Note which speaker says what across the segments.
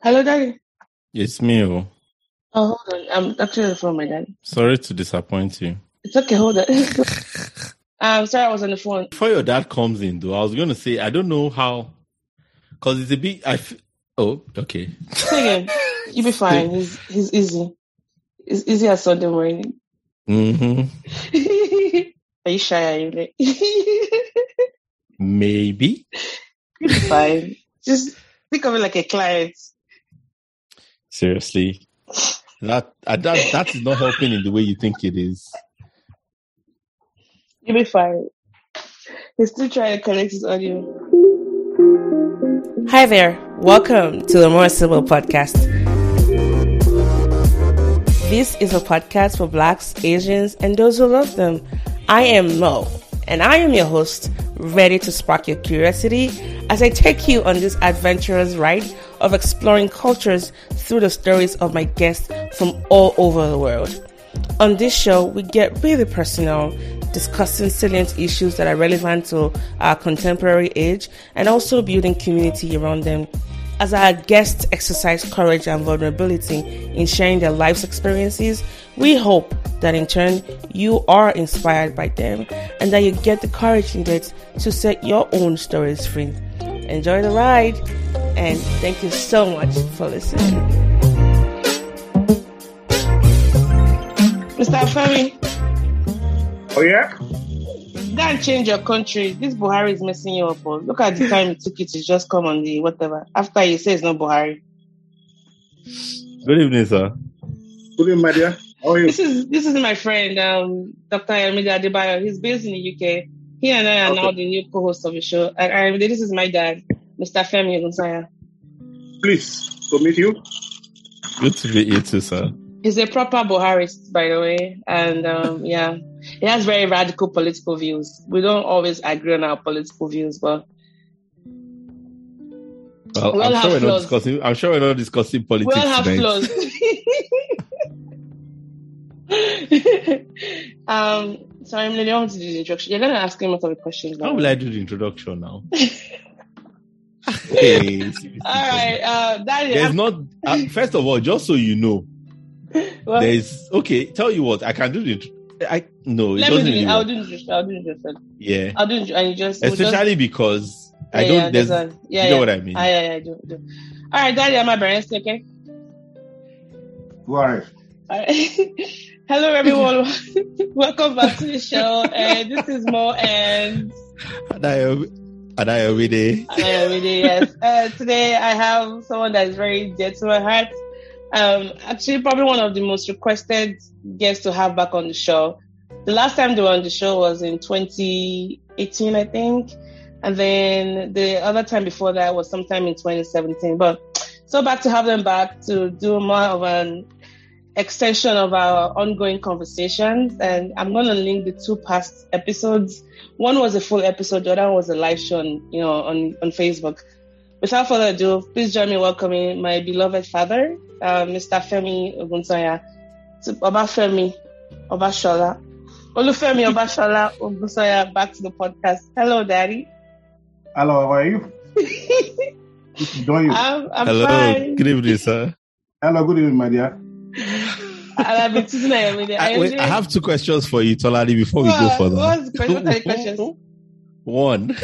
Speaker 1: Hello, Daddy.
Speaker 2: It's me. Oh.
Speaker 1: Oh, hold on. I'm actually on the phone, my dad.
Speaker 2: Sorry to disappoint you.
Speaker 1: It's okay. Hold on. I'm sorry, I was on the phone.
Speaker 2: Before your dad comes in, though, I was going to say I don't know how, because it's a bit. I f- oh okay.
Speaker 1: Say again. You'll be fine. He's he's easy. It's easy as Sunday morning.
Speaker 2: Mm-hmm.
Speaker 1: Are you shy? Are you like?
Speaker 2: Maybe.
Speaker 1: You'll be fine. Just think of it like a client.
Speaker 2: Seriously, that uh, that that is not helping in the way you think it is.
Speaker 1: You'll be fine. He's still trying to connect his audio. Hi there. Welcome to the More Sibyl Podcast. This is a podcast for Blacks, Asians, and those who love them. I am Mo, and I am your host, ready to spark your curiosity as I take you on this adventurous ride of exploring cultures through the stories of my guests from all over the world. On this show, we get really personal, discussing salient issues that are relevant to our contemporary age and also building community around them. As our guests exercise courage and vulnerability in sharing their life's experiences, we hope that in turn you are inspired by them and that you get the courage needed to set your own stories free. Enjoy the ride and thank you so much for listening. Mr. Femi,
Speaker 3: Oh yeah?
Speaker 1: don't change your country. This Buhari is messing you up. oh. Look at the time it took you to just come on the whatever. After you say it's not Buhari.
Speaker 2: Good evening, sir.
Speaker 3: Good evening, my dear. How are you?
Speaker 1: This is this is my friend, um, Dr. Ayomide Adebayo. He's based in the UK. He and I are now the new co-hosts of the show. And I, this is my dad, Mr. Femi Ogunsanya.
Speaker 3: Please, to meet you.
Speaker 2: Good to meet you too, sir.
Speaker 1: He's a proper Buharist, by the way, and um, yeah, he has very radical political views. We don't always agree on our political views, but
Speaker 2: Well,
Speaker 1: We all
Speaker 2: I'm sure we're not
Speaker 1: flaws.
Speaker 2: discussing. I'm sure we're not discussing politics.
Speaker 1: we
Speaker 2: politics
Speaker 1: all have
Speaker 2: tonight.
Speaker 1: flaws. um, sorry, I'm really want to do the introduction. You're gonna ask him a lot of questions.
Speaker 2: How
Speaker 1: now.
Speaker 2: will I do the introduction now? hey,
Speaker 1: All right, uh, Daddy.
Speaker 2: There's not. Uh, first of all, just so you know,
Speaker 1: well,
Speaker 2: there's okay. Tell you what, I can do the. I no, it
Speaker 1: let me
Speaker 2: doesn't
Speaker 1: do
Speaker 2: really
Speaker 1: it. I'll
Speaker 2: work.
Speaker 1: do the introduction. I'll do the introduction.
Speaker 2: Yeah,
Speaker 1: I'll do it, and you just we'll just-
Speaker 2: especially because I
Speaker 1: Yeah,
Speaker 2: don't.
Speaker 1: yeah,
Speaker 2: there's,
Speaker 1: that's fine. yeah,
Speaker 2: you know
Speaker 1: yeah.
Speaker 2: what I mean.
Speaker 1: Ah, yeah, yeah, I do, do. All right, Daddy, I'm I Berensky, okay?
Speaker 3: Go ahead.
Speaker 1: All right. Hello, everyone. Welcome back to the show. And this is Mo and
Speaker 2: and I am, and I am with it.
Speaker 1: I am really yes. Uh, today I have someone that is very dear to my heart. Um, actually, probably one of the most requested guests to have back on the show. The last time they were on the show was in 2018, I think, and then the other time before that was sometime in 2017. But so back to have them back to do more of an extension of our ongoing conversations, and I'm going to link the two past episodes one was a full episode, the other one was a live show on, you know, on, on Facebook. Without further ado, please join me in welcoming my beloved father, uh, Mr. Femi Ogunsanya, to Obafemi Obashola. Olufemi Obashola Ogunsanya back to the podcast. Hello, Daddy.
Speaker 3: Hello, how are you? Good to join you.
Speaker 1: I'm, I'm
Speaker 2: Hello,
Speaker 1: fine.
Speaker 2: good evening, sir.
Speaker 3: Hello, good evening, my dear.
Speaker 1: And I've been teasing her every day.
Speaker 2: I, wait, I have two questions for you, Tolani, before we go
Speaker 1: What-
Speaker 2: further.
Speaker 1: What's the question? What are the questions?
Speaker 2: One,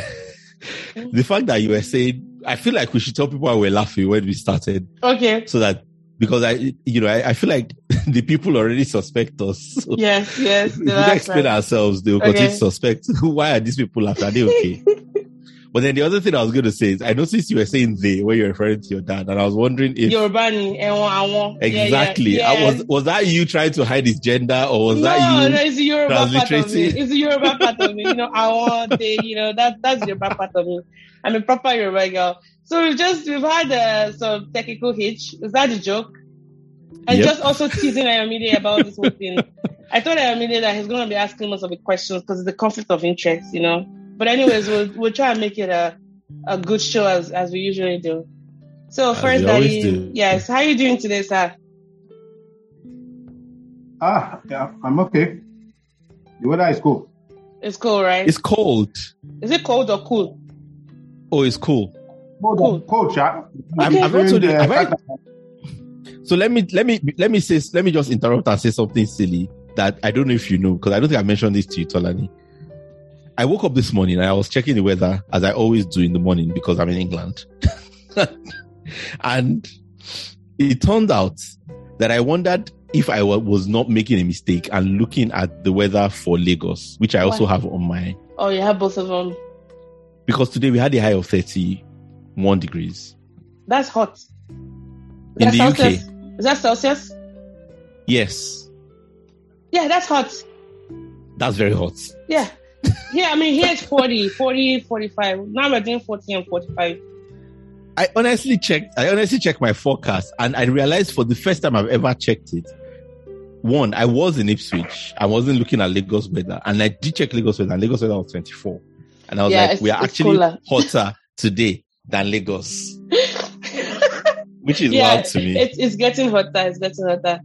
Speaker 2: the fact that you were saying, I feel like we should tell people why we're laughing when we started,
Speaker 1: Okay.
Speaker 2: so that because I, you know, I, I feel like the people already suspect us. So
Speaker 1: Yes, yes.
Speaker 2: if we don't explain
Speaker 1: time.
Speaker 2: ourselves, they will
Speaker 1: Okay.
Speaker 2: continue to suspect. Why are these people laughing? Are they okay? But then the other thing I was going to say is, I noticed you were saying they when you're referring to your dad, and I was wondering if
Speaker 1: ni ẹ̀wọ̀n àwọn. Yeah, yeah,
Speaker 2: exactly I was was that you trying to hide his gender, or was
Speaker 1: no,
Speaker 2: that you?
Speaker 1: no, it's the Yoruba part of me. It's the Yoruba part of me. You know, I want the, you know, that that's the Yoruba part of me. I'm a proper Yoruba girl. So we've just we've had uh, some technical hitch. Is that a joke? And
Speaker 2: Yep.
Speaker 1: just also teasing Ayomide about this whole thing. I told Ayomide that he's gonna be asking most of the questions because it's the conflict of interest, you know. But anyways, we'll we'll try and make it a a good show as as we usually do. So
Speaker 2: As
Speaker 1: first,
Speaker 2: we
Speaker 1: Daddy,
Speaker 2: do.
Speaker 1: yes, how are you doing today, sir?
Speaker 3: Ah, yeah, I'm okay. The weather is cool.
Speaker 1: It's cool, right?
Speaker 2: It's cold.
Speaker 1: Is it cold or cool?
Speaker 2: Oh, it's cool.
Speaker 3: Hold
Speaker 1: Cool.
Speaker 3: on, coach. ah.
Speaker 2: I'm-
Speaker 3: You
Speaker 2: I've not told you-
Speaker 3: trained,
Speaker 2: I-
Speaker 3: uh,
Speaker 2: So let me let me let me say let me just interrupt and say something silly that I don't know if you know because I don't think I mentioned this to you, Tolani. I woke up this morning and I was checking the weather as I always do in the morning because I'm in England, and it turned out that I wondered if I was not making a mistake and looking at the weather for Lagos, which I also have on my
Speaker 1: Oh, you have both of them.
Speaker 2: because today we had a high of 31 degrees
Speaker 1: That's hot.
Speaker 2: In the
Speaker 1: Celsius?
Speaker 2: UK.
Speaker 1: Is that Celsius?
Speaker 2: Yes,
Speaker 1: Yeah, that's hot.
Speaker 2: that's very hot.
Speaker 1: Yeah. Yeah, I mean, here it's 40, 40, 45. Now we're doing 40 and 45.
Speaker 2: I honestly checked. I honestly checked my forecast, and I realized for the first time I've ever checked it. One, I was in Ipswich. I wasn't looking at Lagos weather, and I did check Lagos weather. And Lagos weather was 24, and I was
Speaker 1: Yeah,
Speaker 2: like, "We are actually
Speaker 1: cooler.
Speaker 2: hotter today than Lagos," which is
Speaker 1: yeah,
Speaker 2: wild to me.
Speaker 1: It's, it's getting hotter. It's getting hotter.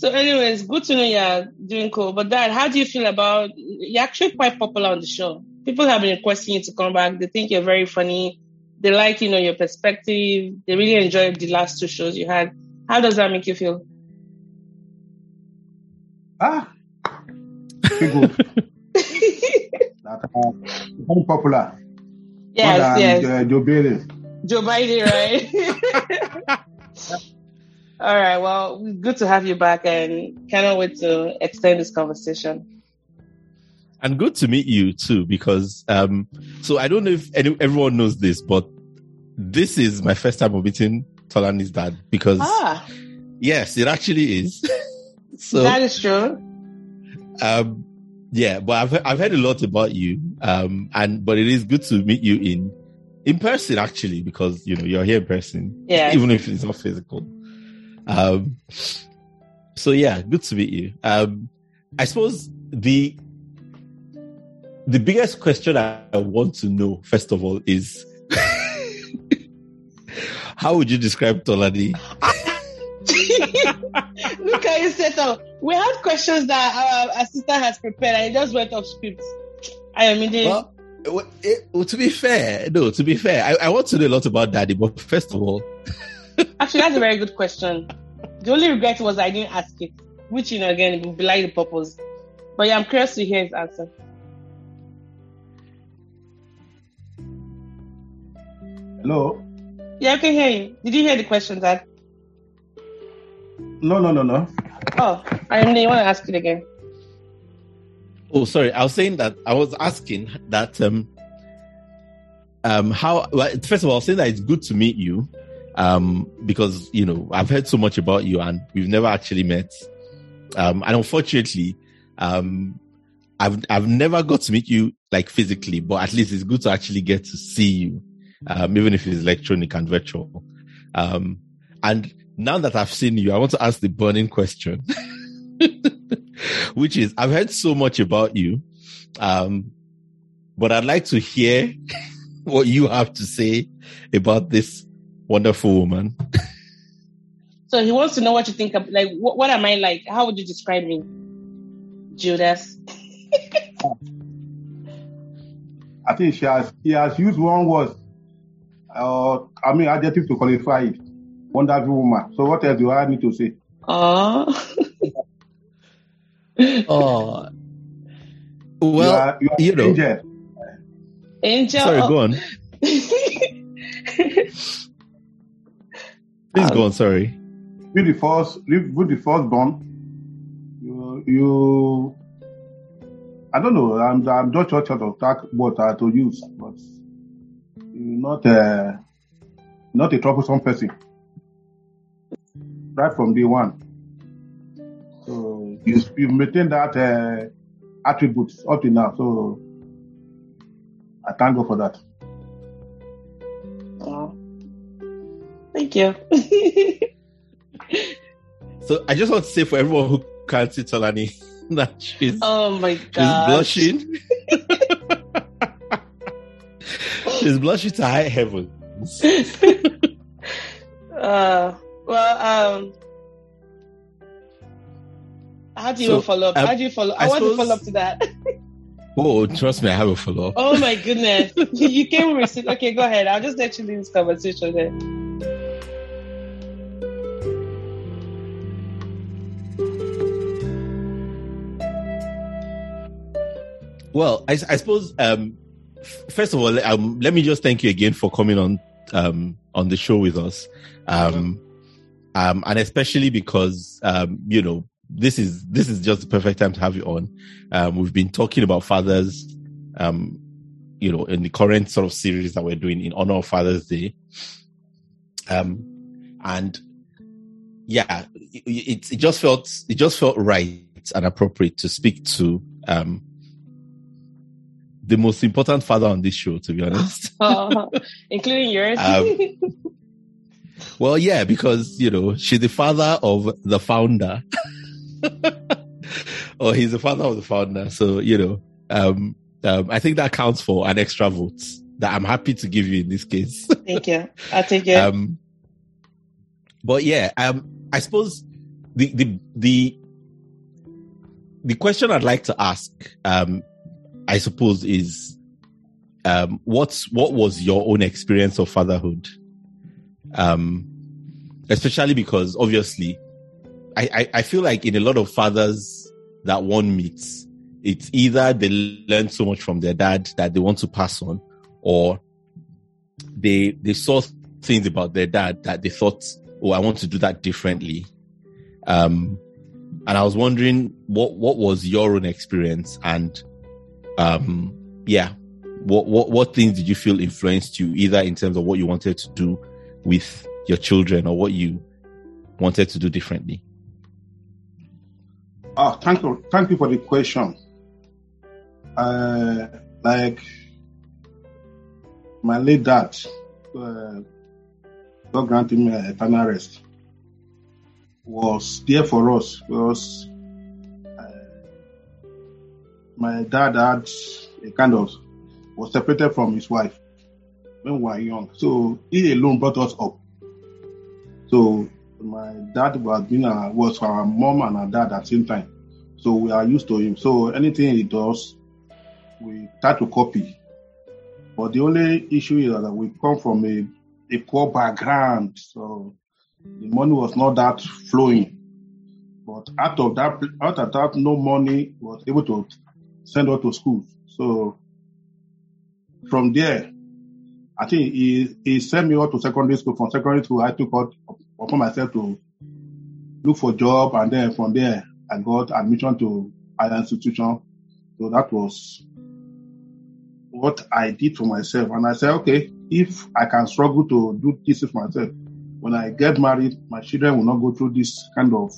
Speaker 1: So, anyways, good to know you're doing cool. But, Dad, how do you feel about you're actually quite popular on the show? People have been requesting you to come back. They think you're very funny. They like, you know, your perspective. They really enjoyed the last two shows you had. How does that make you feel?
Speaker 3: Ah, feel good. that, uh, very popular.
Speaker 1: Yes, yes.
Speaker 3: Uh, Joe Bailey.
Speaker 1: Joe Biden, right? All right. Well, good to have you back and cannot wait to extend this conversation.
Speaker 2: and good to meet you too, because um, so I don't know if any, everyone knows this, but this is my first time of meeting Tolani's dad because
Speaker 1: Ah,
Speaker 2: yes, it actually is. so
Speaker 1: that is true.
Speaker 2: um yeah but i've i've heard a lot about you um and but it is good to meet you in in person actually because you know you're here in person
Speaker 1: Yeah.
Speaker 2: even if it's not physical um so yeah good to meet you um i suppose the the biggest question i want to know first of all is how would you describe tolani
Speaker 1: Look at you set up. We had questions that our assistant has prepared and it just went off script. I am in the
Speaker 2: Well, well, it- to be fair, no, to be fair, I, I want to know a lot about daddy, but first of all,
Speaker 1: actually that's a very good question. The only regret was I didn't ask it, which you know again would belie the purpose. But yeah, I'm curious to hear his answer.
Speaker 3: Hello?
Speaker 1: Yeah, I can hear you. Did you hear the question, Dad?
Speaker 3: No, no, no, no.
Speaker 1: Oh, I mean, you want to ask it again?
Speaker 2: oh, sorry, I was saying that I was asking that, um, um, how, well, first of all, saying that it's good to meet you, um, because, you know, I've heard so much about you and we've never actually met. Um, and unfortunately, um, I've, I've never got to meet you like physically, but at least it's good to actually get to see you, um, even if it's electronic and virtual. Um, and now that I've seen you, I want to ask the burning question, which is I've heard so much about you, um, but I'd like to hear what you have to say about this wonderful woman.
Speaker 1: So he wants to know what you think of, like, what, what am I like? How would you describe me? Judas.
Speaker 3: I think she has he has used one word, uh, I mean adjective to qualify it. Wonderful woman. So what else do I need to say?
Speaker 1: Oh.
Speaker 2: Oh,
Speaker 3: you
Speaker 2: well,
Speaker 3: are, you are
Speaker 2: you know-
Speaker 3: angel.
Speaker 1: Angel.
Speaker 2: sorry, go on. Please go on. Sorry.
Speaker 3: With the first, with the firstborn, you, you, I don't know. I'm, I'm not sure of that word uh, to use, but you're not, uh, not a troublesome person. Right from day one. So you, you maintain that uh, attributes up to now. So I thank God for that.
Speaker 1: Thank you.
Speaker 2: So I just want to say for everyone who can't see Tolani that she's
Speaker 1: oh my god, she's
Speaker 2: blushing. she's blushing to high heaven.
Speaker 1: Uh, well, um, how do you
Speaker 2: So,
Speaker 1: follow up?
Speaker 2: um,
Speaker 1: how do you follow? I,
Speaker 2: I
Speaker 1: want to follow up to that.
Speaker 2: Oh, trust me, I have a follow up.
Speaker 1: Oh my goodness. you came with Okay, go ahead. I'll just let you leave this conversation there.
Speaker 2: Well, I, I suppose um, first of all, um, let me just thank you again for coming on um, on the show with us, um, um, and especially because um, you know this is this is just the perfect time to have you on. Um, we've been talking about fathers, um, you know, in the current sort of series that we're doing in honor of Father's Day, um, and yeah, it, it, it just felt it just felt right and appropriate to speak to um the most important father on this show, to be honest.
Speaker 1: oh, including yours.
Speaker 2: Um, well, yeah, because you know she's the father of the founder, or he's the father of the founder. So you know, um, um, I think that counts for an extra vote that I'm happy to give you in this case.
Speaker 1: Thank you. I'll take it.
Speaker 2: Um, but yeah, um, I suppose the the the the question I'd like to ask um, I suppose, is um, what's what was your own experience of fatherhood? Um, especially because obviously, I, I, I feel like in a lot of fathers that one meets, it's either they learn so much from their dad that they want to pass on, or they they saw things about their dad that they thought, oh, I want to do that differently. Um, and I was wondering what what was your own experience and um, yeah, what, what, what things did you feel influenced you either in terms of what you wanted to do with your children or what you wanted to do differently?
Speaker 3: Oh, thank you. Thank you for the question. Uh, like my late dad, uh, God grant him eternal rest, was there for us because my dad had a kind of was separated from his wife when we were young. So he alone brought us up. So my dad uh, was being a, was our mom and our dad at the same time. So we are used to him. So anything he does, we try to copy. But the only issue is that we come from a, a poor background. So the money was not that flowing. But out of that, out of that, no money was able to send her to school. So from there, I think he, he sent me out to secondary school. From secondary school, I took out upon myself to look for job, and then from there, I got admission to higher institution. So that was what I did for myself. And I said, okay, if I can struggle to do this for myself, when I get married, my children will not go through this kind of,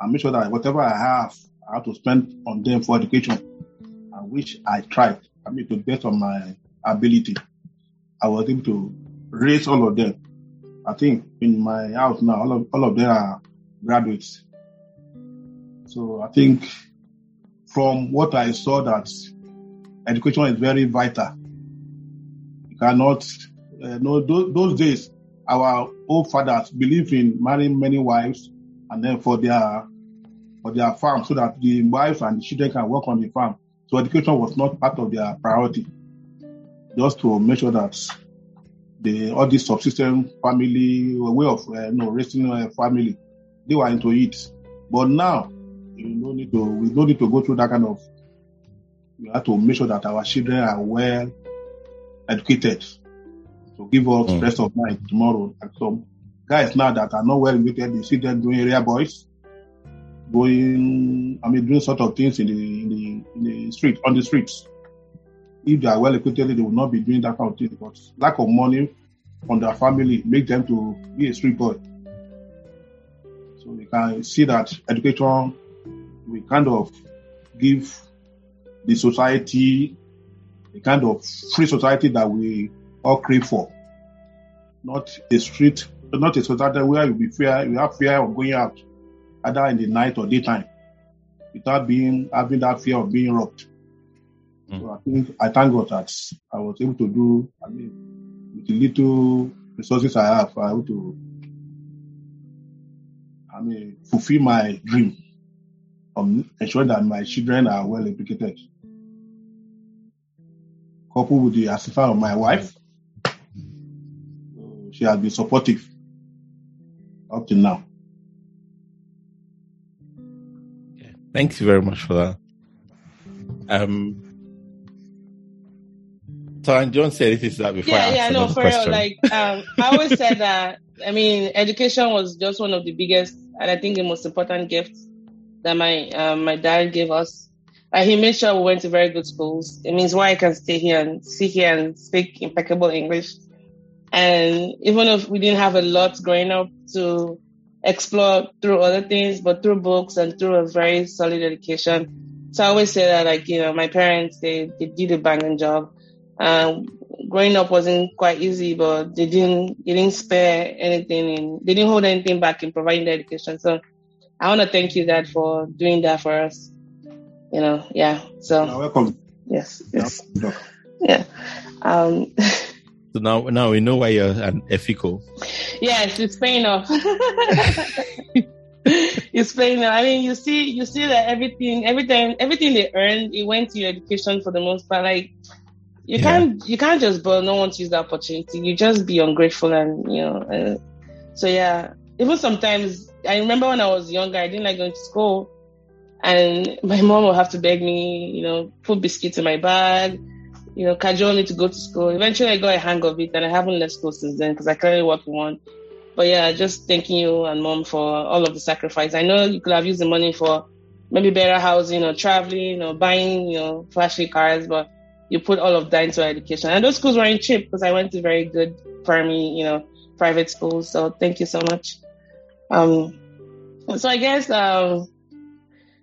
Speaker 3: I make sure that whatever I have, I have to spend on them for education which I tried. I mean, to best of my ability, I was able to raise all of them. I think in my house now, all of, all of them are graduates. So I think from what I saw that education is very vital. You cannot, uh, no, those, those days, our old fathers believed in marrying many wives and then for their for their farm so that the wives and the children can work on the farm. So education was not part of their priority. Just to make sure that the all this subsistence family way of uh, you know, raising a family, they were into it. But now, you don't need to. We don't need to go through that kind of. We have to make sure that our children are well educated to give us mm. rest of mind tomorrow. And some guys now that are not well educated, they see them doing area boys going, I mean, doing sort of things in the, in the, in the street, on the streets. If they are well equipped, they will not be doing that kind of thing. But lack of money on their family make them to be a street boy. So we can see that education, we kind of give the society a kind of free society that we all crave for. Not a street, not a society where you be fear, you have fear of going out either in the night or daytime, without being having that fear of being robbed. Mm. So I think I thank God that I was able to do. I mean, with the little resources I have, I able to. I mean, fulfill my dream of ensuring that my children are well educated. coupled with the assistance of my wife, she has been supportive up to now.
Speaker 2: Thank you very much for that. Um, so, do you want to say anything to that before?
Speaker 1: Yeah,
Speaker 2: I
Speaker 1: yeah, no, for
Speaker 2: question?
Speaker 1: real. Like, um, I always said that. I mean, education was just one of the biggest, and I think the most important gifts that my um, my dad gave us. Uh, he made sure we went to very good schools. It means why I can stay here and sit here and speak impeccable English. And even if we didn't have a lot growing up to explore through other things, but through books and through a very solid education. So I always say that, like, you know, my parents, they, they did a banging job. Um, growing up wasn't quite easy, but they didn't, they didn't spare anything and they didn't hold anything back in providing the education. So I want to thank you, Dad, for doing that for us. You know, yeah. So
Speaker 3: You're welcome.
Speaker 1: yes, yes, yeah. Um,
Speaker 2: So now, now we know why you're an ethical.
Speaker 1: Yes, it's paying off. it's paying off. I mean, you see, you see that everything, everything, everything they earned, it went to your education for the most part. Like, you
Speaker 2: Yeah.
Speaker 1: can't, you can't just, but no one to use the opportunity. You just be ungrateful, and you know. Uh, so yeah, even sometimes, I remember when I was younger, I didn't like going to school, and my mom would have to beg me, you know, put biscuits in my bag you know, cajole to go to school. Eventually, I got a hang of it, and I haven't left school since then because I clearly what we want. But yeah, just thanking you and mom for all of the sacrifice. I know you could have used the money for maybe better housing or traveling or buying, you know, flashy cars, but you put all of that into education. And those schools weren't cheap because I went to very good primary, you know, private schools. So thank you so much. Um, so I guess um,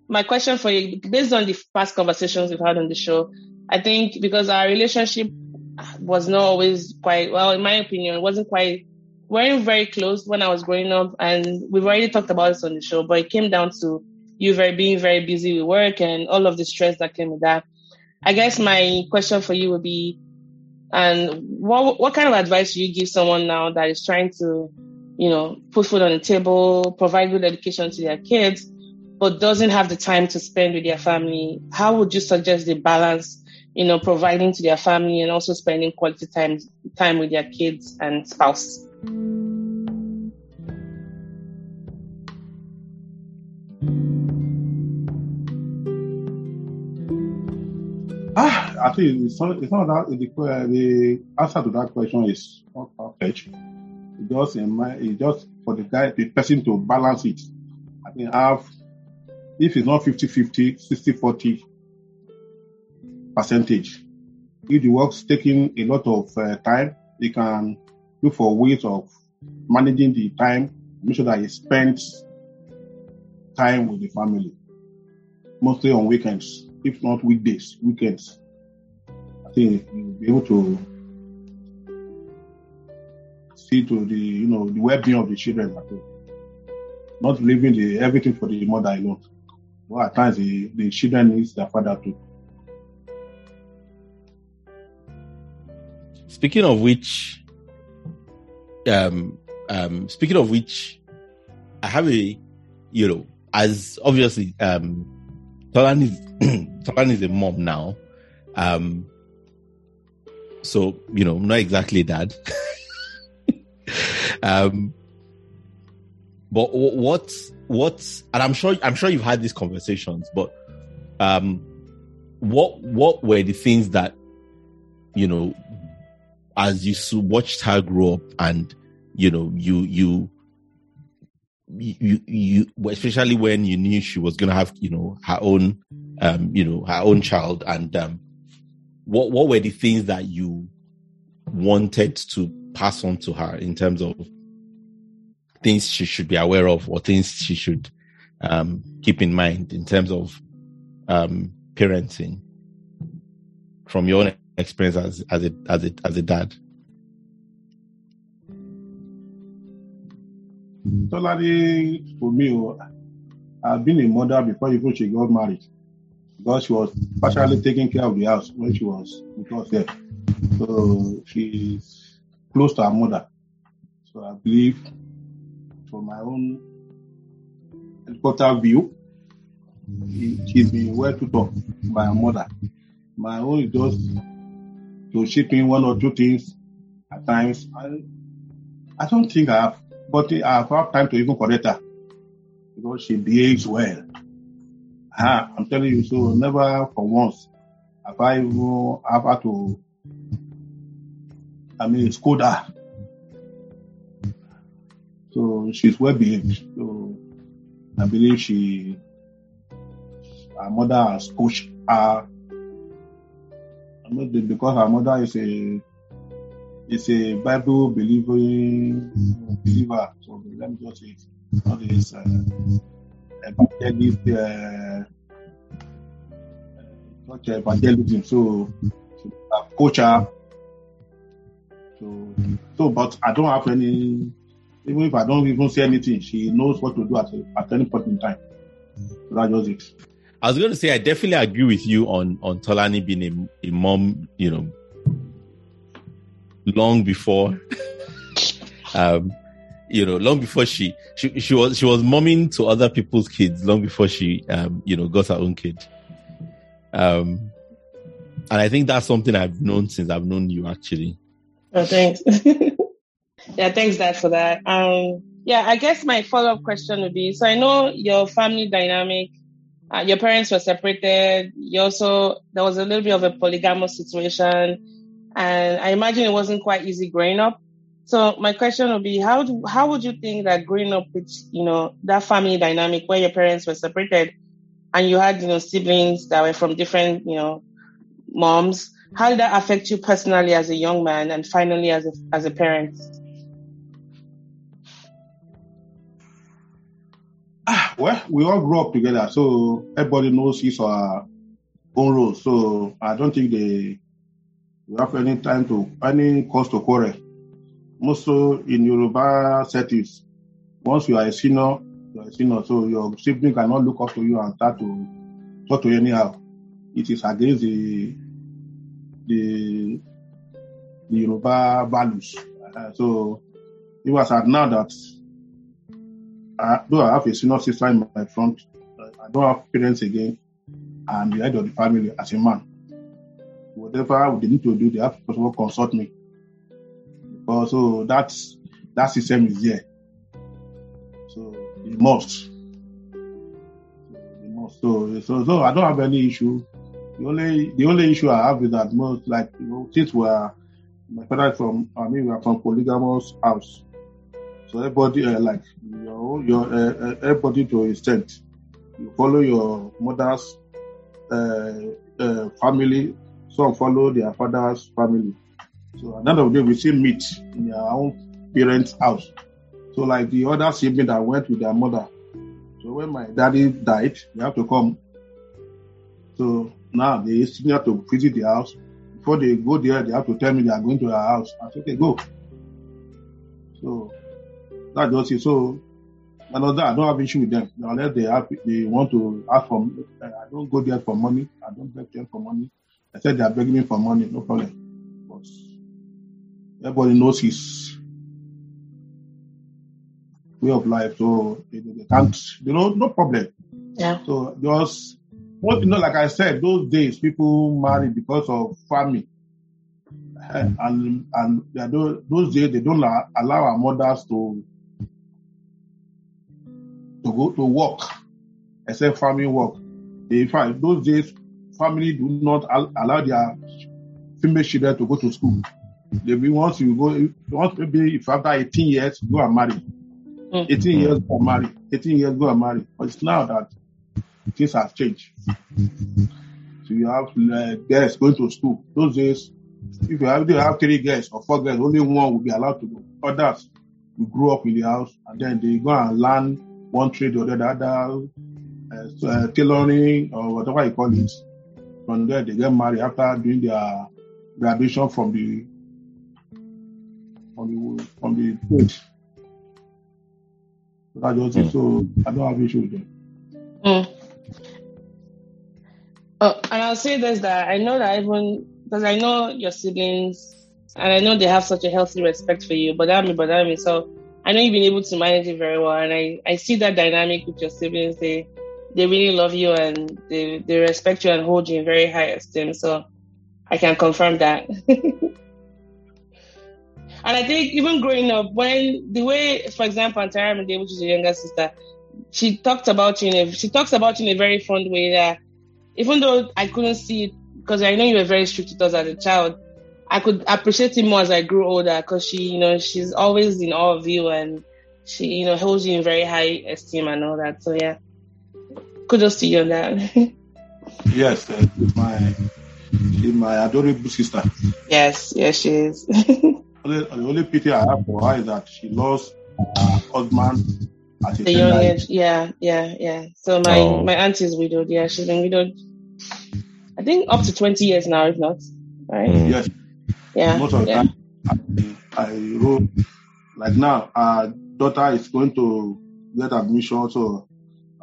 Speaker 1: my question for you, based on the past conversations we've had on the show, I think because our relationship was not always quite well, in my opinion, it wasn't quite weren't very close when I was growing up, and we've already talked about this on the show. But it came down to you very being very busy with work and all of the stress that came with that. I guess my question for you would be, and what what kind of advice do you give someone now that is trying to, you know, put food on the table, provide good education to their kids, but doesn't have the time to spend with their family? How would you suggest they balance? You know, providing to their family and also spending quality time time with their kids and spouse.
Speaker 3: Ah, I think it's not, it's not that the, que- the answer to that question is not perfect. It just in my, it just for the guy, the person to balance it. I think have, if it's not 50 50, 60 40 percentage. If the work's taking a lot of uh, time, he can look for ways of managing the time, make sure that he spends time with the family, mostly on weekends, if not weekdays, weekends. I think you'll be able to see to the you know the well-being of the children at. Not leaving the everything for the mother alone. Well, at times the, the children needs their father too.
Speaker 2: Speaking of which, um, um, speaking of which, I have a, you know, as obviously, um, Tolan is, is a mom now. Um, so, you know, not exactly dad. um, but what, what, and I'm sure, I'm sure you've had these conversations, but, um, what, what were the things that, you know, as you watched her grow up and you know you you you you especially when you knew she was going to have you know her own um you know her own child and um what what were the things that you wanted to pass on to her in terms of things she should be aware of or things she should um keep in mind in terms of um parenting? From your own experience as as a as a as a dad
Speaker 3: Tolani, for me, oh, I've been a mother before even she got married. Because she was partially taking care of the house when she was us there. So she's close to her mother. So I believe from my own helicopter view, she- she's been well tutored by her mother. My own is just to ship in one or two things at times. I, I don't think I have, but I have had time to even correct her because she behaves well. Ah, I'm telling you, so never for once have I even have had to, I mean, scold her. So she's well behaved. So I believe she, her mother has coached her. That because her mother is a is a Bible believing believer. So let me just say it. Not this uh, evangelist, uh, not evangelism. So, so uh, coach her. So, so, but I don't have any. Even if I don't even say anything, she knows what to do at, at any point in time. So that's just it.
Speaker 2: I was going to say I definitely agree with you on on Tolani being a, a mom. You know, long before, um, you know, long before she she she was she was momming to other people's kids long before she um you know got her own kid. Um, and I think that's something I've known since I've known you actually.
Speaker 1: Oh, thanks. yeah, thanks, Dad, for that. Um, yeah, I guess my follow up question would be: so I know your family dynamic. Uh, your parents were separated. You also there was a little bit of a polygamous situation, and I imagine it wasn't quite easy growing up. So my question would be: how do, how would you think that growing up with you know that family dynamic where your parents were separated, and you had you know siblings that were from different you know moms, how did that affect you personally as a young man and finally as a as a parent?
Speaker 3: Well, we all grew up together, so everybody knows his or her own role. So I don't think they we have any time to any cause to quarrel. Most in Yoruba settings, once you are a senior, you are a senior, so your sibling cannot look up to you and start to talk to you anyhow. It is against the the the Yoruba values. Uh, so it was at now that uh, though I have a senior sister in my front, I don't have parents again. I'm the head of the family as a man. Whatever they need to do, they have to consult me. So that's that system is there. So it must. It must. So, so so I don't have any issue. The only the only issue I have is that most like you know since we're my father from I mean we are from polygamous house. So everybody uh, like your your uh, uh, everybody to extent. You follow your mother's uh, uh, family. Some follow their father's family. So end of day, we still meet in their own parents' house. So like the other sibling that went with their mother. So when my daddy died, they have to come. So now they still have to visit the house. Before they go there, they have to tell me they are going to their house. I said, okay, go. So that's just it. So another, I don't have issue with them unless they have they want to ask for. I don't go there for money. I don't beg them for money. I said they are begging me for money, no problem. But everybody knows his way of life, so they, they can't. You know, no problem.
Speaker 1: Yeah.
Speaker 3: So just what you know, like I said, those days people marry because of family. Eh, And and those, days they don't allow, our mothers to go to work, except family work. In fact, those days family do not al- allow their female children to go to school. They be once you go, once maybe if after 18 years, go and marry. 18 years go and marry. 18 years go and marry. But it's now that things have changed. So you have uh, girls going to school. Those days, if you have, they have three girls or four girls, only one will be allowed to go. Others will grow up in the house and then they go and learn one trade or the other, uh, so, uh, tailoring or whatever you call it. From there, they get married after doing their graduation from the from the from the trade. So that's just it. So I don't have issue with them.
Speaker 1: Mm. Oh, and I'll say this that I know that even because I know your siblings and I know they have such a healthy respect for you, but that me, but that me. So I know you've been able to manage it very well, and I, I see that dynamic with your siblings. They they really love you and they, they respect you and hold you in very high esteem. So I can confirm that. and I think even growing up, when the way, for example, Antara Mende, which is your younger sister, she talked about you in a, she talks about you in a very fond way that even though I couldn't see it, because I know you were very strict with us as a child, I could appreciate it more as I grew older because she, you know, she's always in awe of you and she, you know, holds you in very high esteem and all that. So yeah, kudos to you on that.
Speaker 3: yes, uh, my my adorable sister.
Speaker 1: Yes, yes, she is.
Speaker 3: only, the only pity I have for her is that she lost her husband at
Speaker 1: the young age. Yeah, yeah, yeah. So my oh. my aunt is widowed. Yeah, she's been widowed. I think up to twenty years now, if not. Right.
Speaker 3: Mm. Yes.
Speaker 1: Yeah.
Speaker 3: Most of
Speaker 1: yeah.
Speaker 3: time, I, I wrote like now. Our daughter is going to get admission, so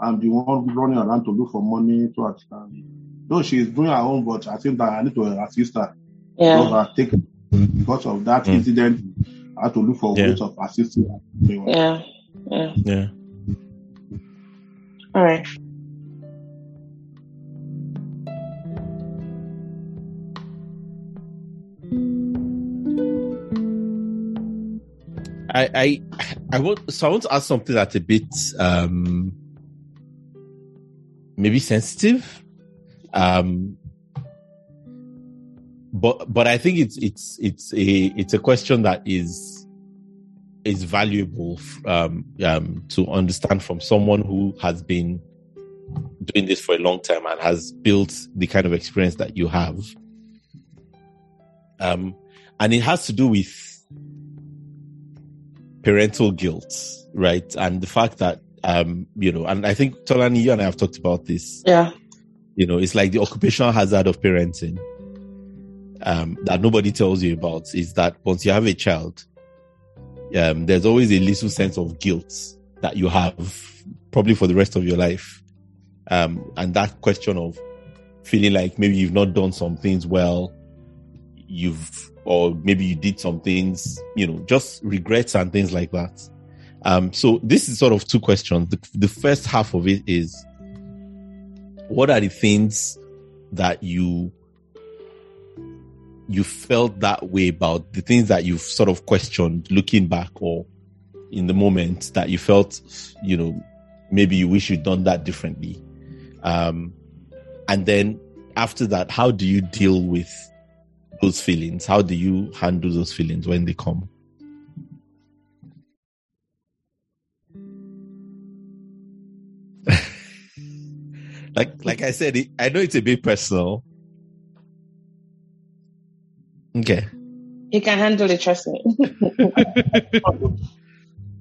Speaker 3: I'm the one running around to look for money to attend. Though she's doing her own, but I think that I need to assist her.
Speaker 1: Yeah.
Speaker 3: Because, take, because of that mm. incident, I had to look for
Speaker 2: Yeah.
Speaker 3: ways of assisting her.
Speaker 1: Yeah. Yeah.
Speaker 2: Yeah.
Speaker 1: All right.
Speaker 2: I, I, I want, so I want to ask something that's a bit, um, maybe sensitive. Um, but, but I think it's, it's, it's a, it's a question that is, is valuable, um, um, to understand from someone who has been doing this for a long time and has built the kind of experience that you have. Um, and it has to do with parental guilt, right? And the fact that, um, you know, and I think Tolani, you and I have talked about this.
Speaker 1: Yeah.
Speaker 2: You know, it's like the occupational hazard of parenting, um, that nobody tells you about is that once you have a child, um, there's always a little sense of guilt that you have probably for the rest of your life. Um, and that question of feeling like maybe you've not done some things well, you've, or maybe you did some things, you know, just regrets and things like that. Um, so this is sort of two questions. The, the first half of it is, what are the things that you you felt that way about the things that you've sort of questioned looking back or in the moment that you felt, you know, maybe you wish you'd done that differently. Um, and then after that, how do you deal with those feelings? How do you handle those feelings when they come? like, like I said, it, I know it's a bit personal. Okay.
Speaker 1: He can handle it, trust me.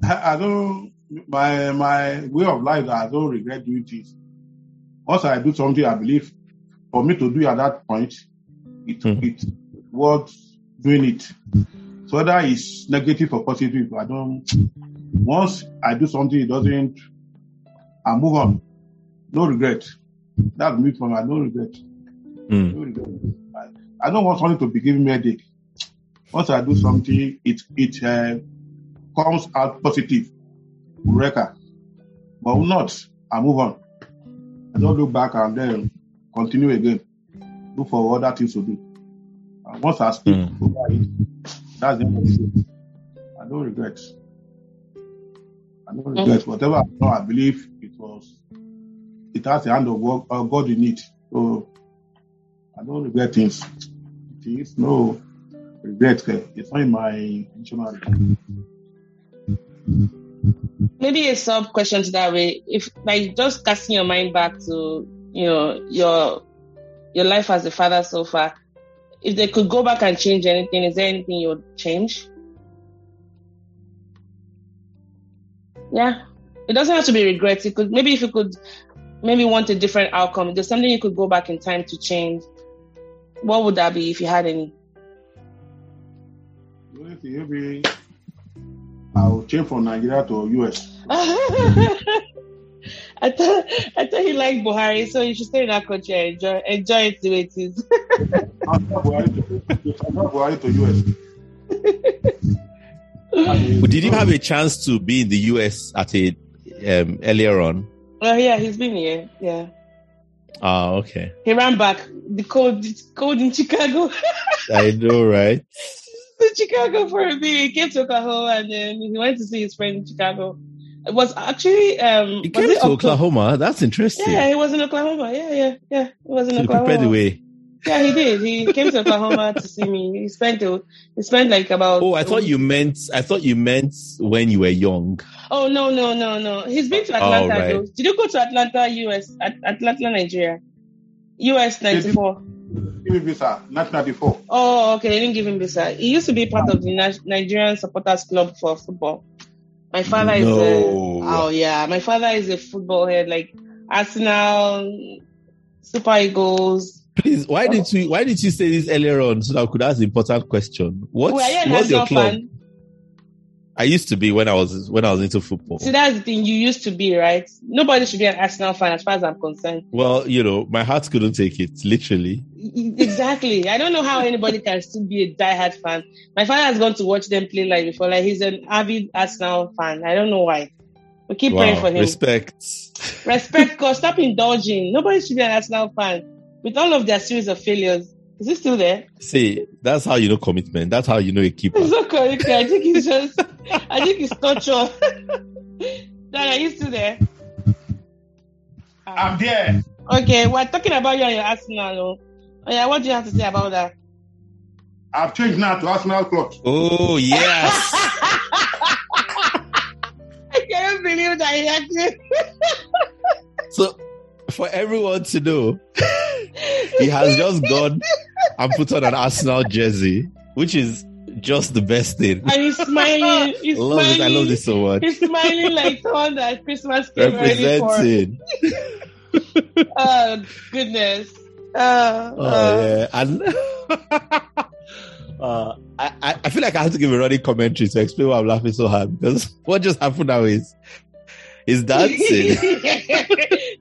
Speaker 3: I I don't my my way of life. I don't regret doing things. Once I do something, I believe for me to do at that point, it
Speaker 2: Mhm.
Speaker 3: it worth doing it. So whether it's negative or positive, I don't. Once I do something, it doesn't. I move on. No regret. That's me for me. I don't regret.
Speaker 2: Mm.
Speaker 3: No regret. I, I don't want something to be giving me a headache. Once I do something, it it uh, comes out positive. Eureka. But not, I move on. I don't look back and then continue again. Look for other things to do. And once I speak
Speaker 2: Mm.
Speaker 3: over it, that's the end of it. I don't regret. I don't regret. Whatever I know, I believe it was, it has the hand of God, uh, God in it. So I don't regret things. Things, no regret. It's not in my dictionary.
Speaker 1: Maybe a sub question to that way. If like just casting your mind back to, you know, your your life as a father so far, if they could go back and change anything, is there anything you would change? Yeah. It doesn't have to be regrets. It could maybe if you could maybe want a different outcome, if there's something you could go back in time to change. What would that be if you had any?
Speaker 3: The only thing, maybe I'll change from Nigeria to US.
Speaker 1: I thought I thought you liked Buhari, so you should stay in that country and enjoy enjoy it the way it is.
Speaker 3: Buhari to, I'll not Buhari to US.
Speaker 2: Did you have a chance to be in the US at a um, earlier on?
Speaker 1: oh yeah, he's been here. Yeah.
Speaker 2: Ah, okay.
Speaker 1: He ran back. The cold, cold in Chicago.
Speaker 2: I know, right?
Speaker 1: to Chicago for a bit. He came to Oklahoma and then he went to see his friend in Chicago. It was actually um.
Speaker 2: He
Speaker 1: was
Speaker 2: came
Speaker 1: it
Speaker 2: to
Speaker 1: Oklahoma?
Speaker 2: Oklahoma. That's interesting.
Speaker 1: Yeah, he was in Oklahoma. Yeah, yeah, yeah. He was in
Speaker 2: to
Speaker 1: Oklahoma.
Speaker 2: prepare the way.
Speaker 1: Yeah, he did. He came to Oklahoma to see me. He spent a, he spent like about.
Speaker 2: Oh, I thought you meant. I thought you meant when you were young.
Speaker 1: Oh no no no no! He's been to Atlanta.
Speaker 2: Oh, right.
Speaker 1: though. Did you go to Atlanta, US? At, Atlanta, Nigeria. US ninety four.
Speaker 3: Give me visa, 1994.
Speaker 1: Oh, okay. They didn't give him visa. He used to be part of the Nigerian Supporters Club for football. My father is a, oh yeah, my father is a football head, like Arsenal, Super Eagles.
Speaker 2: Please, why did oh. you why did you say this earlier on so that I could ask the important question?
Speaker 1: Well, yeah,
Speaker 2: what's your club?
Speaker 1: fan.
Speaker 2: I used to be when I was when I was into football.
Speaker 1: See, that's the thing. You used to be right. Nobody should be an Arsenal fan, as far as I'm concerned.
Speaker 2: Well, you know, my heart couldn't take it, literally.
Speaker 1: Exactly. I don't know how anybody can still be a diehard fan. My father has gone to watch them play live before. Like he's an avid Arsenal fan. I don't know why. We keep praying for him.
Speaker 2: respect.
Speaker 1: Respect, God. Stop indulging. Nobody should be an Arsenal fan. With all of their series of failures. Is he still there?
Speaker 2: See, that's how you know commitment. That's how you know a keeper.
Speaker 1: It's not correct. I think it's just, I think it's torture. Dad, are you still there?
Speaker 3: I'm there.
Speaker 1: Okay, we're talking about you and your Arsenal. Oh, Oh, yeah, what do you have to say about that?
Speaker 3: I've changed now to Arsenal Club.
Speaker 2: Oh yes.
Speaker 1: I can't believe that he actually.
Speaker 2: so for everyone to know, he has just gone and put on an Arsenal jersey, which is just the best thing.
Speaker 1: and he's smiling. He's
Speaker 2: I love it.
Speaker 1: smiling.
Speaker 2: I love this so much.
Speaker 1: He's smiling like someone that Christmas came ready for. Oh goodness. Uh,
Speaker 2: Oh
Speaker 1: uh,
Speaker 2: yeah, and uh, I, I I feel like I have to give a running commentary to explain why I'm laughing so hard because what just happened now is is dancing.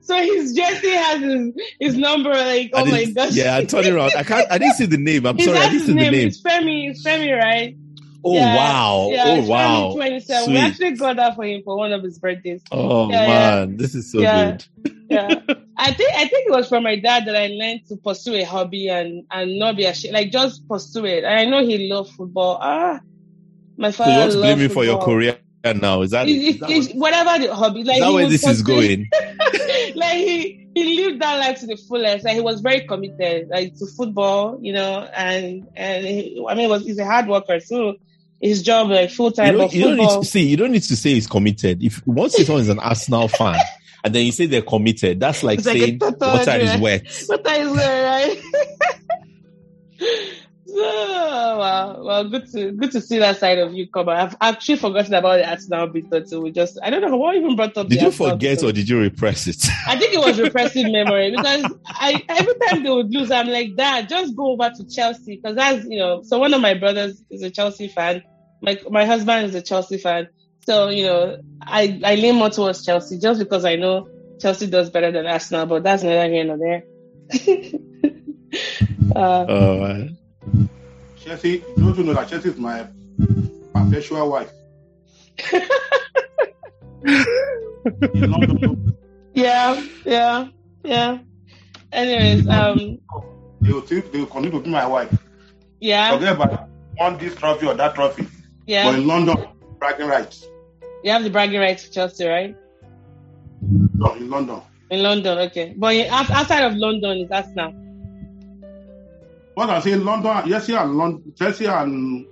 Speaker 1: So his jersey has his, his number. Like, oh my gosh.
Speaker 2: Yeah, I turn around. I can't. I didn't see the name. I'm
Speaker 1: His
Speaker 2: sorry. I didn't see the
Speaker 1: name. It's Femi. It's Femi, right?
Speaker 2: Oh
Speaker 1: Yeah.
Speaker 2: wow!
Speaker 1: Yeah,
Speaker 2: oh wow!
Speaker 1: Femi 27. We actually got that for him for one of his birthdays.
Speaker 2: Oh
Speaker 1: Yeah,
Speaker 2: man, this is so good.
Speaker 1: Yeah. I think I think it was from my dad that I learned to pursue a hobby and and not be ashamed. Like just pursue it. And I know he loved football. Ah, my
Speaker 2: So you want to blame me for your career now? Is that, is
Speaker 1: it-
Speaker 2: that,
Speaker 1: it's whatever the hobby. Like
Speaker 2: is that
Speaker 1: he
Speaker 2: where this is going?
Speaker 1: like he he lived that life to the fullest. Like he was very committed, like to football, you know, and and he, I mean, was he's a hard worker, so his job like full time.
Speaker 2: don't, you don't need to see. You don't need to say he's committed. If once someone is an Arsenal fan, and then you say they're committed, that's like saying water is wet.
Speaker 1: that is there, right? So wow, well, good to good to see that side of you come. I've actually forgotten about the Arsenal bit until we just I don't know what even brought up.
Speaker 2: Did you forget
Speaker 1: bit.
Speaker 2: or did you repress it?
Speaker 1: I think it was repressive memory because I every time they would lose, I'm like, Dad, just go over to Chelsea because that's you know. So one of my brothers is a Chelsea fan. My my husband is a Chelsea fan. So you know, I I lean more towards Chelsea just because I know Chelsea does better than Arsenal. But that's neither here nor there. uh,
Speaker 2: Oh man.
Speaker 3: Chelsea, don't you know that Chelsea is my perpetual wife?
Speaker 1: Yeah, yeah, yeah. Anyways, um,
Speaker 3: they will think they will continue to be my wife.
Speaker 1: yeah,
Speaker 3: Forget about this trophy or that trophy.
Speaker 1: Yeah.
Speaker 3: But in London, bragging rights.
Speaker 1: You have the bragging rights for Chelsea, right?
Speaker 3: No, in London.
Speaker 1: In London, okay. But outside of London, is Arsenal.
Speaker 3: What I say, London, yes, yeah, London, Chelsea and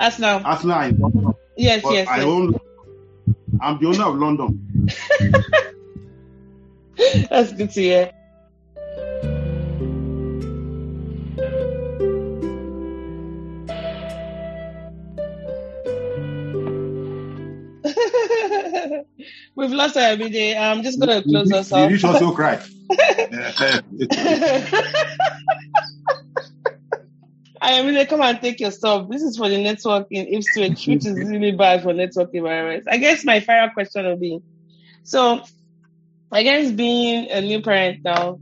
Speaker 1: Arsenal.
Speaker 3: Arsenal in London.
Speaker 1: Yes,
Speaker 3: But
Speaker 1: yes,
Speaker 3: I
Speaker 1: yes.
Speaker 3: own, I'm the owner of London.
Speaker 1: That's good to hear. We've lost our everyday. I'm just gonna close us off.
Speaker 3: rich also cry.
Speaker 1: I am gonna come and take your stuff. This is for the network in Ipswich, which is really bad for network environments. I guess my final question will be, so I guess being a new parent now,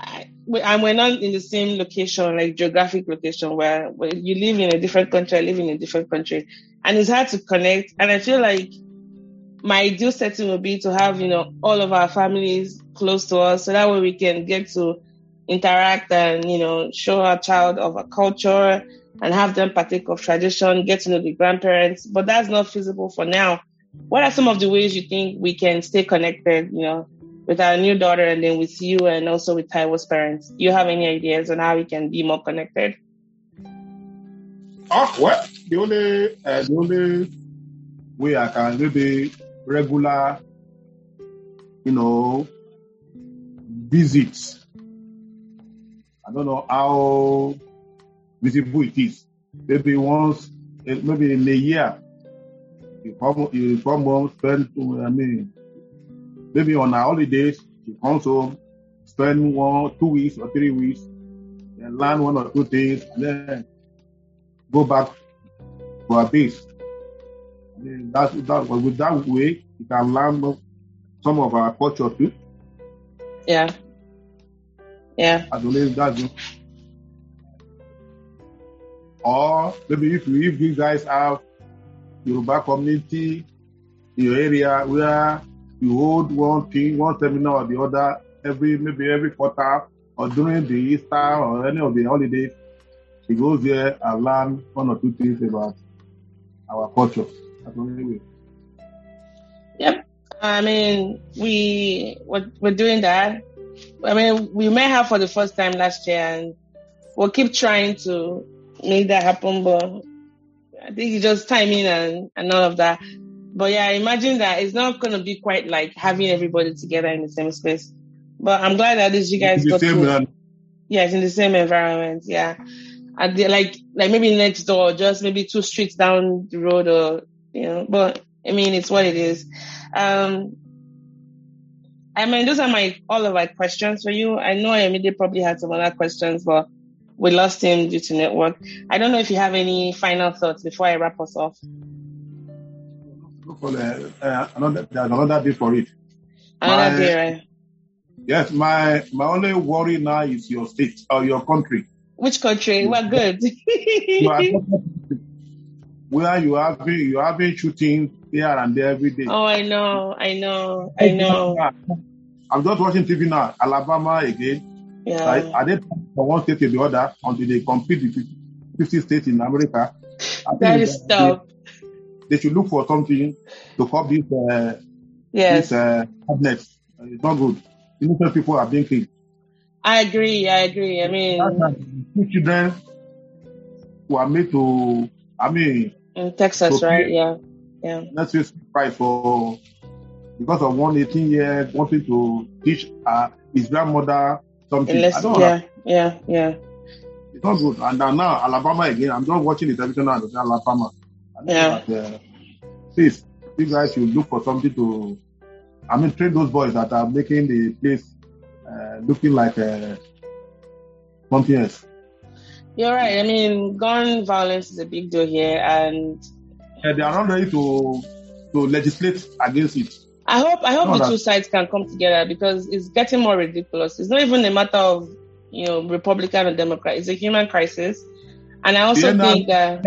Speaker 1: I, and we're not in the same location, like geographic location, where, where you live in a different country, I live in a different country, and it's hard to connect. And I feel like my ideal setting would be to have, you know, all of our families close to us so that way we can get to interact and, you know, show our child of a culture and have them partake of tradition, get to know the grandparents. But that's not feasible for now. What are some of the ways you think we can stay connected, you know, with our new daughter and then with you and also with Taiwo's parents? Do you have any ideas on how we can be more connected?
Speaker 3: Oh, well, the only, uh, the only way I can maybe regular, you know, visits. I don't know how visible it is. Maybe once, eh, maybe in a year, you come, you come home, spend, I mean, maybe on our holidays, you come home, spend one, two weeks or three weeks, and learn one or two things, and then go back to our base. I mean, that's that with that way you can learn some of our culture too.
Speaker 1: Yeah. Yeah.
Speaker 3: I believe that's it. Or maybe if you, if you guys have Yoruba community in your area where you hold one thing, one seminar or the other every maybe every quarter or during the Easter or any of the holidays, he goes there and learn one or two things about our culture. That's the only way.
Speaker 1: Yep. I mean, we we're, we're doing that. I mean, we met her for the first time last year, and we'll keep trying to make that happen. But I think it's just timing and and all of that. But yeah, imagine that it's not going to be quite like having everybody together in the same space. But I'm glad that this you guys got
Speaker 3: same
Speaker 1: to.
Speaker 3: man.
Speaker 1: Yes, in the same environment. Yeah. And like, like maybe next door, just maybe two streets down the road or, you know, but I mean, it's what it is. Um, I mean, those are my, all of my questions for you. I know Ayomide probably had some other questions, but we lost him due to network. I don't know if you have any final thoughts before I wrap us off.
Speaker 3: Look uh, another, there's another day for it.
Speaker 1: Another
Speaker 3: My-
Speaker 1: day, right?
Speaker 3: Yes, my my only worry now is your state or your country.
Speaker 1: Which country? We're good.
Speaker 3: Where you have been you have been shooting here and there every day.
Speaker 1: oh, I know. I know. I know.
Speaker 3: I'm just watching TV now. Alabama again.
Speaker 1: Yeah.
Speaker 3: Right? Are they from one state to the other until they compete with 50 states in America? I
Speaker 1: That is
Speaker 3: they,
Speaker 1: tough.
Speaker 3: they should look for something to cop this uh,
Speaker 1: Yes.
Speaker 3: this uh. Uh, It's not good. Innocent people are being killed.
Speaker 1: I agree. I agree. I mean,
Speaker 3: Two children who are made to, I mean,
Speaker 1: in Texas, right? Yeah. Yeah.
Speaker 3: let's face price for because of one 18 years wanting to teach uh, his grandmother something. I
Speaker 1: Unless,
Speaker 3: don't
Speaker 1: yeah.
Speaker 3: know.
Speaker 1: Yeah. Yeah.
Speaker 3: It's not good. And then now Alabama again. I'm just watching the television now. Alabama.
Speaker 1: Yeah.
Speaker 3: That, uh, please, you guys should look for something to. I mean, train those boys that are making the place uh, looking like uh, something else.
Speaker 1: You're right. I mean, gun violence is a big deal here, and
Speaker 3: Uh, they are not ready to to legislate against it.
Speaker 1: I hope I hope
Speaker 3: No,
Speaker 1: the two sides can come together because it's getting more ridiculous. It's not even a matter of you know Republican or Democrat. It's a human crisis, and I also think that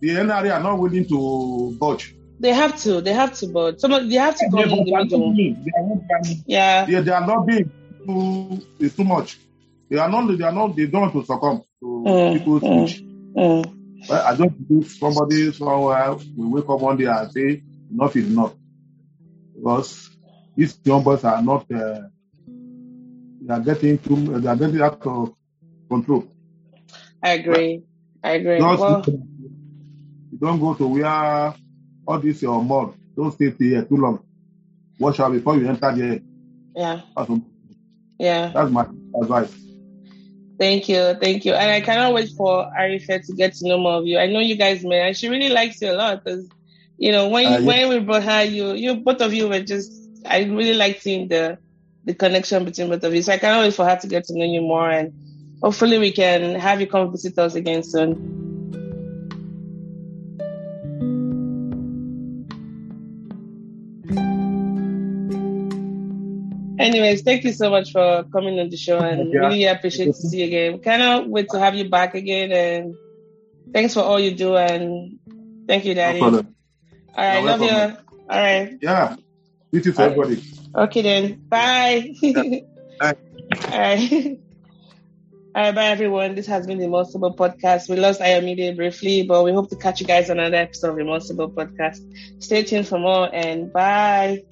Speaker 3: The NRA are not willing to budge.
Speaker 1: they have to they have to, but some they have to come
Speaker 3: Yeah,
Speaker 1: in the
Speaker 3: they are
Speaker 1: middle.
Speaker 3: They not-
Speaker 1: Yeah.
Speaker 3: Yeah, they are lobbying too, it's too much. They are not, they are not, they don't want to succumb to
Speaker 1: Mm,
Speaker 3: people's
Speaker 1: mm.
Speaker 3: speech.
Speaker 1: Mm.
Speaker 3: Well, I don't think somebody somewhere will wake up one day and say enough is enough. Because these young boys are not, uh, they are getting too, they are getting out of control.
Speaker 1: I agree. I agree.
Speaker 3: Just
Speaker 1: Well,
Speaker 3: you don't go to where all this your mud, don't stay here too long. Wash out before you enter there.
Speaker 1: yeah,
Speaker 3: That's,
Speaker 1: yeah.
Speaker 3: that's my advice.
Speaker 1: Thank you, thank you. And I cannot wait for Arifa to get to know more of you. I know you guys met, and she really likes you a lot. Because you know when
Speaker 3: Uh, yeah.
Speaker 1: when we brought her, you you both of you were just. I really like seeing the the connection between both of you. So I cannot wait for her to get to know you more, and hopefully we can have you come visit us again soon. Anyways, thank you so much for coming on the show and
Speaker 3: Yeah.
Speaker 1: really appreciate to see you again. Cannot wait to have you back again and thanks for all you do and thank you, Daddy.
Speaker 3: problem.
Speaker 1: All right, love you. All right.
Speaker 3: Yeah. This is everybody.
Speaker 1: Okay then. Bye.
Speaker 3: Bye.
Speaker 1: All right. All right, bye everyone. This has been the More Sibyl Podcast. We lost Ayomide briefly, but we hope to catch you guys on another episode of the More Sibyl Podcast. Stay tuned for more and bye.